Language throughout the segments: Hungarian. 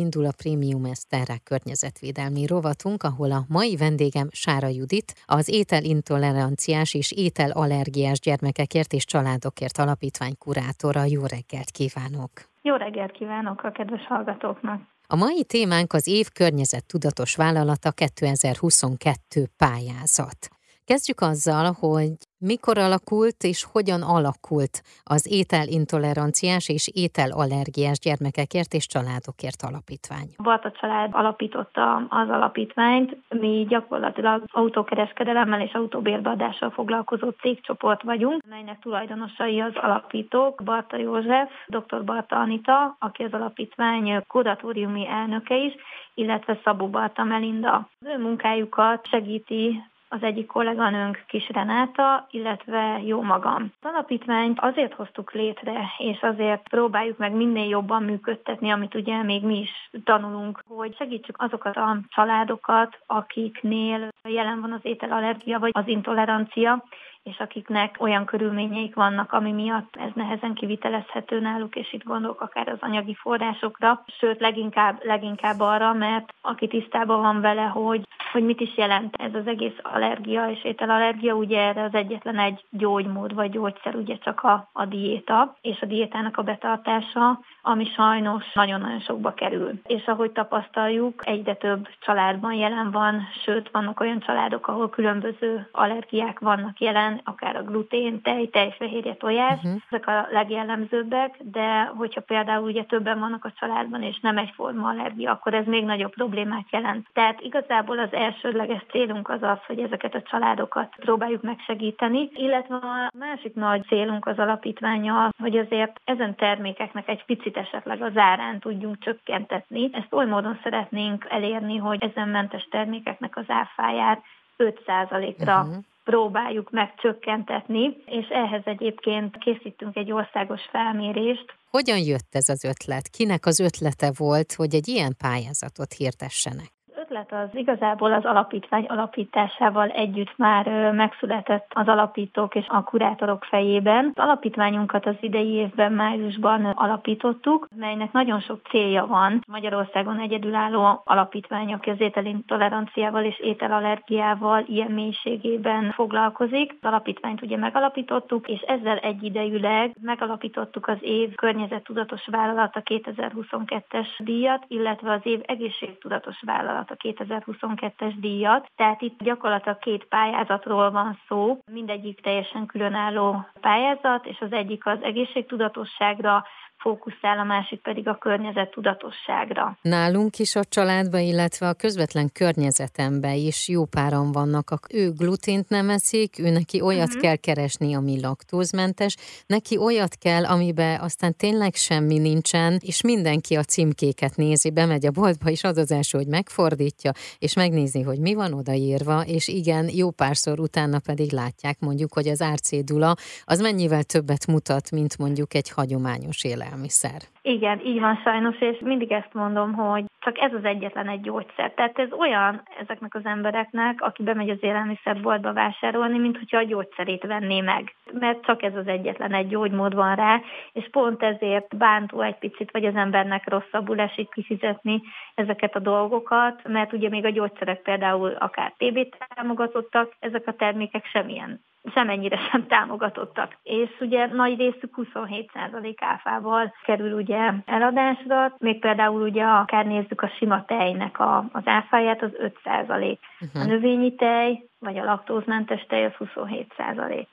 indul a Prémium Eszterrák környezetvédelmi rovatunk, ahol a mai vendégem Sára Judit, az ételintoleranciás és ételallergiás gyermekekért és családokért alapítvány kurátora. Jó reggelt kívánok! Jó reggelt kívánok a kedves hallgatóknak! A mai témánk az év környezet tudatos vállalata 2022 pályázat. Kezdjük azzal, hogy mikor alakult és hogyan alakult az ételintoleranciás és ételallergiás gyermekekért és családokért alapítvány? Balta család alapította az alapítványt. Mi gyakorlatilag autókereskedelemmel és autóbérbeadással foglalkozó cégcsoport vagyunk, melynek tulajdonosai az alapítók, Barta József, dr. Barta Anita, aki az alapítvány kuratóriumi elnöke is, illetve Szabó Barta Melinda. Az ő munkájukat segíti az egyik kolléganőnk Kis Renáta, illetve jó magam. Az alapítványt azért hoztuk létre, és azért próbáljuk meg minél jobban működtetni, amit ugye még mi is tanulunk, hogy segítsük azokat a családokat, akiknél jelen van az ételallergia vagy az intolerancia, és akiknek olyan körülményeik vannak, ami miatt ez nehezen kivitelezhető náluk, és itt gondolok akár az anyagi forrásokra, sőt leginkább, leginkább arra, mert aki tisztában van vele, hogy, hogy mit is jelent ez az egész allergia és ételallergia, ugye erre az egyetlen egy gyógymód vagy gyógyszer, ugye csak a, a diéta és a diétának a betartása, ami sajnos nagyon-nagyon sokba kerül. És ahogy tapasztaljuk, egyre több családban jelen van, sőt vannak olyan családok, ahol különböző allergiák vannak jelen, akár a glutén, tej, tejfehérje, tojás, uh-huh. ezek a legjellemzőbbek, de hogyha például ugye többen vannak a családban, és nem egyforma allergia, akkor ez még nagyobb problémát jelent. Tehát igazából az elsődleges célunk az az, hogy ezeket a családokat próbáljuk megsegíteni, illetve a másik nagy célunk az alapítványa, hogy azért ezen termékeknek egy picit esetleg az árán tudjunk csökkentetni. Ezt oly módon szeretnénk elérni, hogy ezen mentes termékeknek az áfáját 5%-ra uh-huh próbáljuk megcsökkentetni, és ehhez egyébként készítünk egy országos felmérést. Hogyan jött ez az ötlet? Kinek az ötlete volt, hogy egy ilyen pályázatot hirdessenek? Ötlet az igazából az alapítvány alapításával együtt már megszületett az alapítók és a kurátorok fejében. Az alapítványunkat az idei évben májusban alapítottuk, melynek nagyon sok célja van. Magyarországon egyedülálló alapítvány, aki az ételintoleranciával és ételallergiával ilyen mélységében foglalkozik. Az alapítványt ugye megalapítottuk, és ezzel egyidejűleg megalapítottuk az év környezettudatos vállalata 2022-es díjat, illetve az év egészségtudatos vállalata 2022-es díjat, tehát itt gyakorlatilag két pályázatról van szó, mindegyik teljesen különálló pályázat, és az egyik az egészségtudatosságra, fókuszál, a másik pedig a környezet tudatosságra. Nálunk is a családban, illetve a közvetlen környezetemben is jó páran vannak, ak ő glutént nem eszik, ő neki olyat uh-huh. kell keresni, ami laktózmentes, neki olyat kell, amiben aztán tényleg semmi nincsen, és mindenki a címkéket nézi, bemegy a boltba, és az az első, hogy megfordítja, és megnézi, hogy mi van odaírva, és igen, jó párszor utána pedig látják mondjuk, hogy az árcédula az mennyivel többet mutat, mint mondjuk egy hagyományos élet élelmiszer. Igen, így van sajnos, és mindig ezt mondom, hogy csak ez az egyetlen egy gyógyszer. Tehát ez olyan ezeknek az embereknek, aki bemegy az élelmiszerboltba vásárolni, mint hogyha a gyógyszerét venné meg. Mert csak ez az egyetlen egy gyógymód van rá, és pont ezért bántó egy picit, vagy az embernek rosszabbul esik kifizetni ezeket a dolgokat, mert ugye még a gyógyszerek például akár TB támogatottak, ezek a termékek semmilyen semennyire sem támogatottak. És ugye nagy részük 27% áfával kerül ugye eladásra, még például ugye akár nézzük a sima tejnek a, az áfáját, az 5%. Uh-huh. A mhm. növényi tej, vagy a laktózmentes tej az 27%.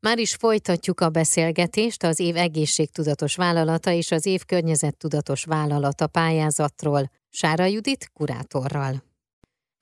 Már is folytatjuk a beszélgetést az év egészségtudatos vállalata és az év környezettudatos vállalata pályázatról. Sára Judit kurátorral.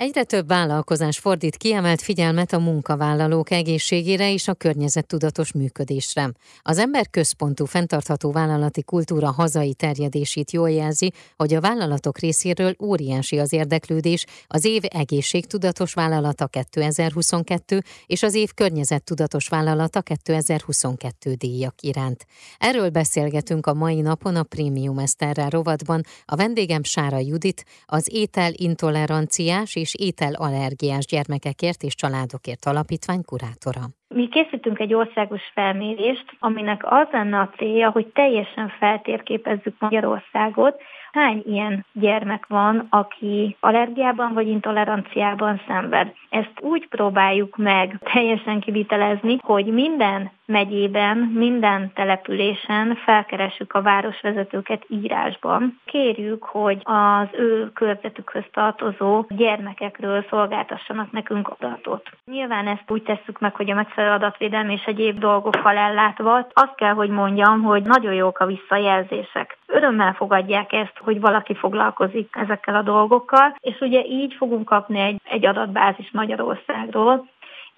Egyre több vállalkozás fordít kiemelt figyelmet a munkavállalók egészségére és a környezettudatos működésre. Az ember központú fenntartható vállalati kultúra hazai terjedését jól jelzi, hogy a vállalatok részéről óriási az érdeklődés az év egészségtudatos vállalata 2022 és az év környezettudatos vállalata 2022 díjak iránt. Erről beszélgetünk a mai napon a Prémium Eszterrel rovatban. A vendégem Sára Judit, az étel intoleranciás és és ételallergiás gyermekekért és családokért alapítvány kurátora. Mi készítünk egy országos felmérést, aminek az lenne a célja, hogy teljesen feltérképezzük Magyarországot hány ilyen gyermek van, aki allergiában vagy intoleranciában szenved. Ezt úgy próbáljuk meg teljesen kivitelezni, hogy minden megyében, minden településen felkeressük a városvezetőket írásban. Kérjük, hogy az ő körzetükhöz tartozó gyermekekről szolgáltassanak nekünk adatot. Nyilván ezt úgy tesszük meg, hogy a megfelelő adatvédelmi és egyéb dolgokkal ellátva. Azt kell, hogy mondjam, hogy nagyon jók a visszajelzések. Örömmel fogadják ezt, hogy valaki foglalkozik ezekkel a dolgokkal, és ugye így fogunk kapni egy, egy adatbázis Magyarországról,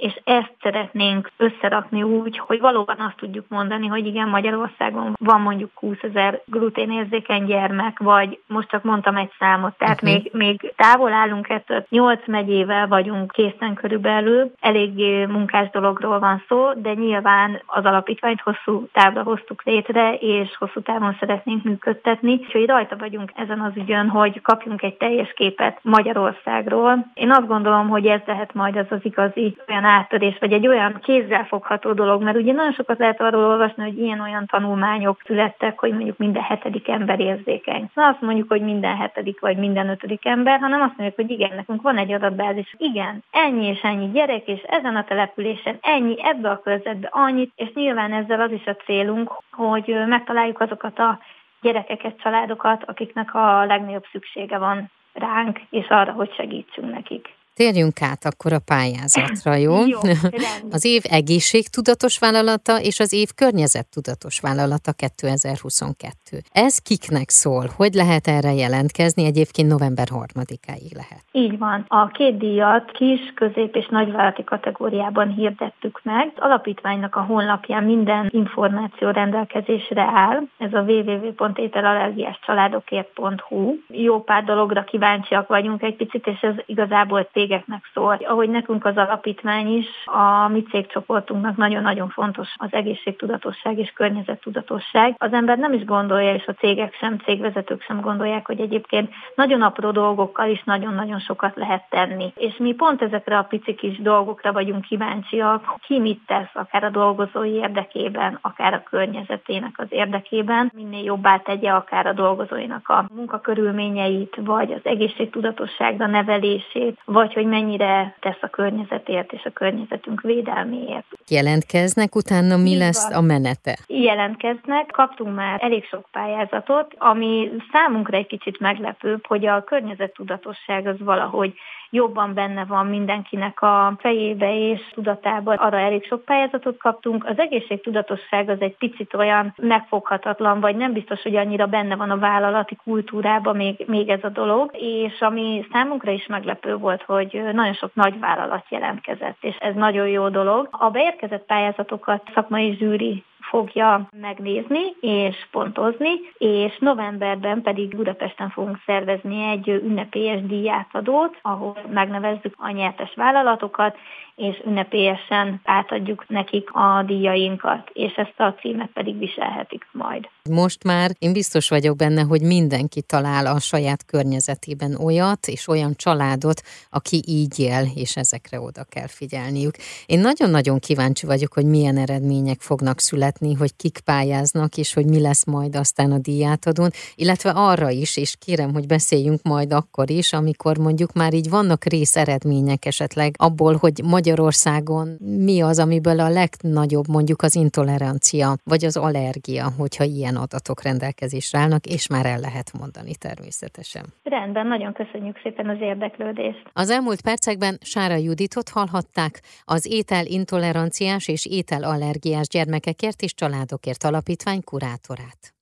és ezt szeretnénk összerakni úgy, hogy valóban azt tudjuk mondani, hogy igen, Magyarországon van mondjuk 20 ezer gluténérzékeny gyermek, vagy most csak mondtam egy számot, tehát uh-huh. még, még távol állunk ettől, 8 megyével vagyunk készen körülbelül, eléggé munkás dologról van szó, de nyilván az alapítványt hosszú távra hoztuk létre, és hosszú távon szeretnénk működtetni, úgyhogy rajta vagyunk ezen az ügyön, hogy kapjunk egy teljes képet Magyarországról. Én azt gondolom, hogy ez lehet majd az az igazi olyan áttörés, vagy egy olyan kézzelfogható dolog, mert ugye nagyon sokat lehet arról olvasni, hogy ilyen-olyan tanulmányok születtek, hogy mondjuk minden hetedik ember érzékeny. Na azt mondjuk, hogy minden hetedik vagy minden ötödik ember, hanem azt mondjuk, hogy igen, nekünk van egy adatbázis, igen, ennyi és ennyi gyerek, és ezen a településen ennyi, ebbe a körzetbe annyit, és nyilván ezzel az is a célunk, hogy megtaláljuk azokat a gyerekeket, családokat, akiknek a legnagyobb szüksége van ránk, és arra, hogy segítsünk nekik. Térjünk át akkor a pályázatra, jó? jó az év egészségtudatos vállalata és az év környezettudatos vállalata 2022. Ez kiknek szól? Hogy lehet erre jelentkezni? Egyébként november 3-áig lehet. Így van. A két díjat kis, közép és nagyvállalati kategóriában hirdettük meg. Az alapítványnak a honlapján minden információ rendelkezésre áll. Ez a www.ételallergiáscsaládokért.hu. Jó pár dologra kíváncsiak vagyunk egy picit, és ez igazából cégeknek szól. Ahogy nekünk az alapítvány is, a mi cégcsoportunknak nagyon-nagyon fontos az egészségtudatosság és környezettudatosság. Az ember nem is gondolja, és a cégek sem, cégvezetők sem gondolják, hogy egyébként nagyon apró dolgokkal is nagyon-nagyon sokat lehet tenni. És mi pont ezekre a pici kis dolgokra vagyunk kíváncsiak, ki mit tesz, akár a dolgozói érdekében, akár a környezetének az érdekében, minél jobbá tegye akár a dolgozóinak a munkakörülményeit, vagy az egészségtudatosságra nevelését, vagy vagy hogy mennyire tesz a környezetért és a környezetünk védelméért. Jelentkeznek, utána mi lesz a menete? Jelentkeznek, kaptunk már elég sok pályázatot, ami számunkra egy kicsit meglepőbb, hogy a környezettudatosság az valahogy jobban benne van mindenkinek a fejébe és tudatában. Arra elég sok pályázatot kaptunk. Az egészségtudatosság az egy picit olyan megfoghatatlan, vagy nem biztos, hogy annyira benne van a vállalati kultúrában még, még ez a dolog. És ami számunkra is meglepő volt, hogy nagyon sok nagy vállalat jelentkezett, és ez nagyon jó dolog. A beérkezett pályázatokat szakmai zsűri fogja megnézni és pontozni, és novemberben pedig Budapesten fogunk szervezni egy ünnepélyes díjátadót, ahol megnevezzük a nyertes vállalatokat, és ünnepélyesen átadjuk nekik a díjainkat, és ezt a címet pedig viselhetik majd. Most már én biztos vagyok benne, hogy mindenki talál a saját környezetében olyat, és olyan családot, aki így él, és ezekre oda kell figyelniük. Én nagyon-nagyon kíváncsi vagyok, hogy milyen eredmények fognak születni, hogy kik pályáznak, és hogy mi lesz majd aztán a díjátadón, illetve arra is, és kérem, hogy beszéljünk majd akkor is, amikor mondjuk már így vannak rész eredmények esetleg abból, hogy Magyarországon mi az, amiből a legnagyobb mondjuk az intolerancia, vagy az allergia, hogyha ilyen adatok rendelkezésre állnak, és már el lehet mondani természetesen. Rendben, nagyon köszönjük szépen az érdeklődést. Az elmúlt percekben Sára Juditot hallhatták, az étel intoleranciás és ételallergiás gyermekekért és családokért alapítvány kurátorát.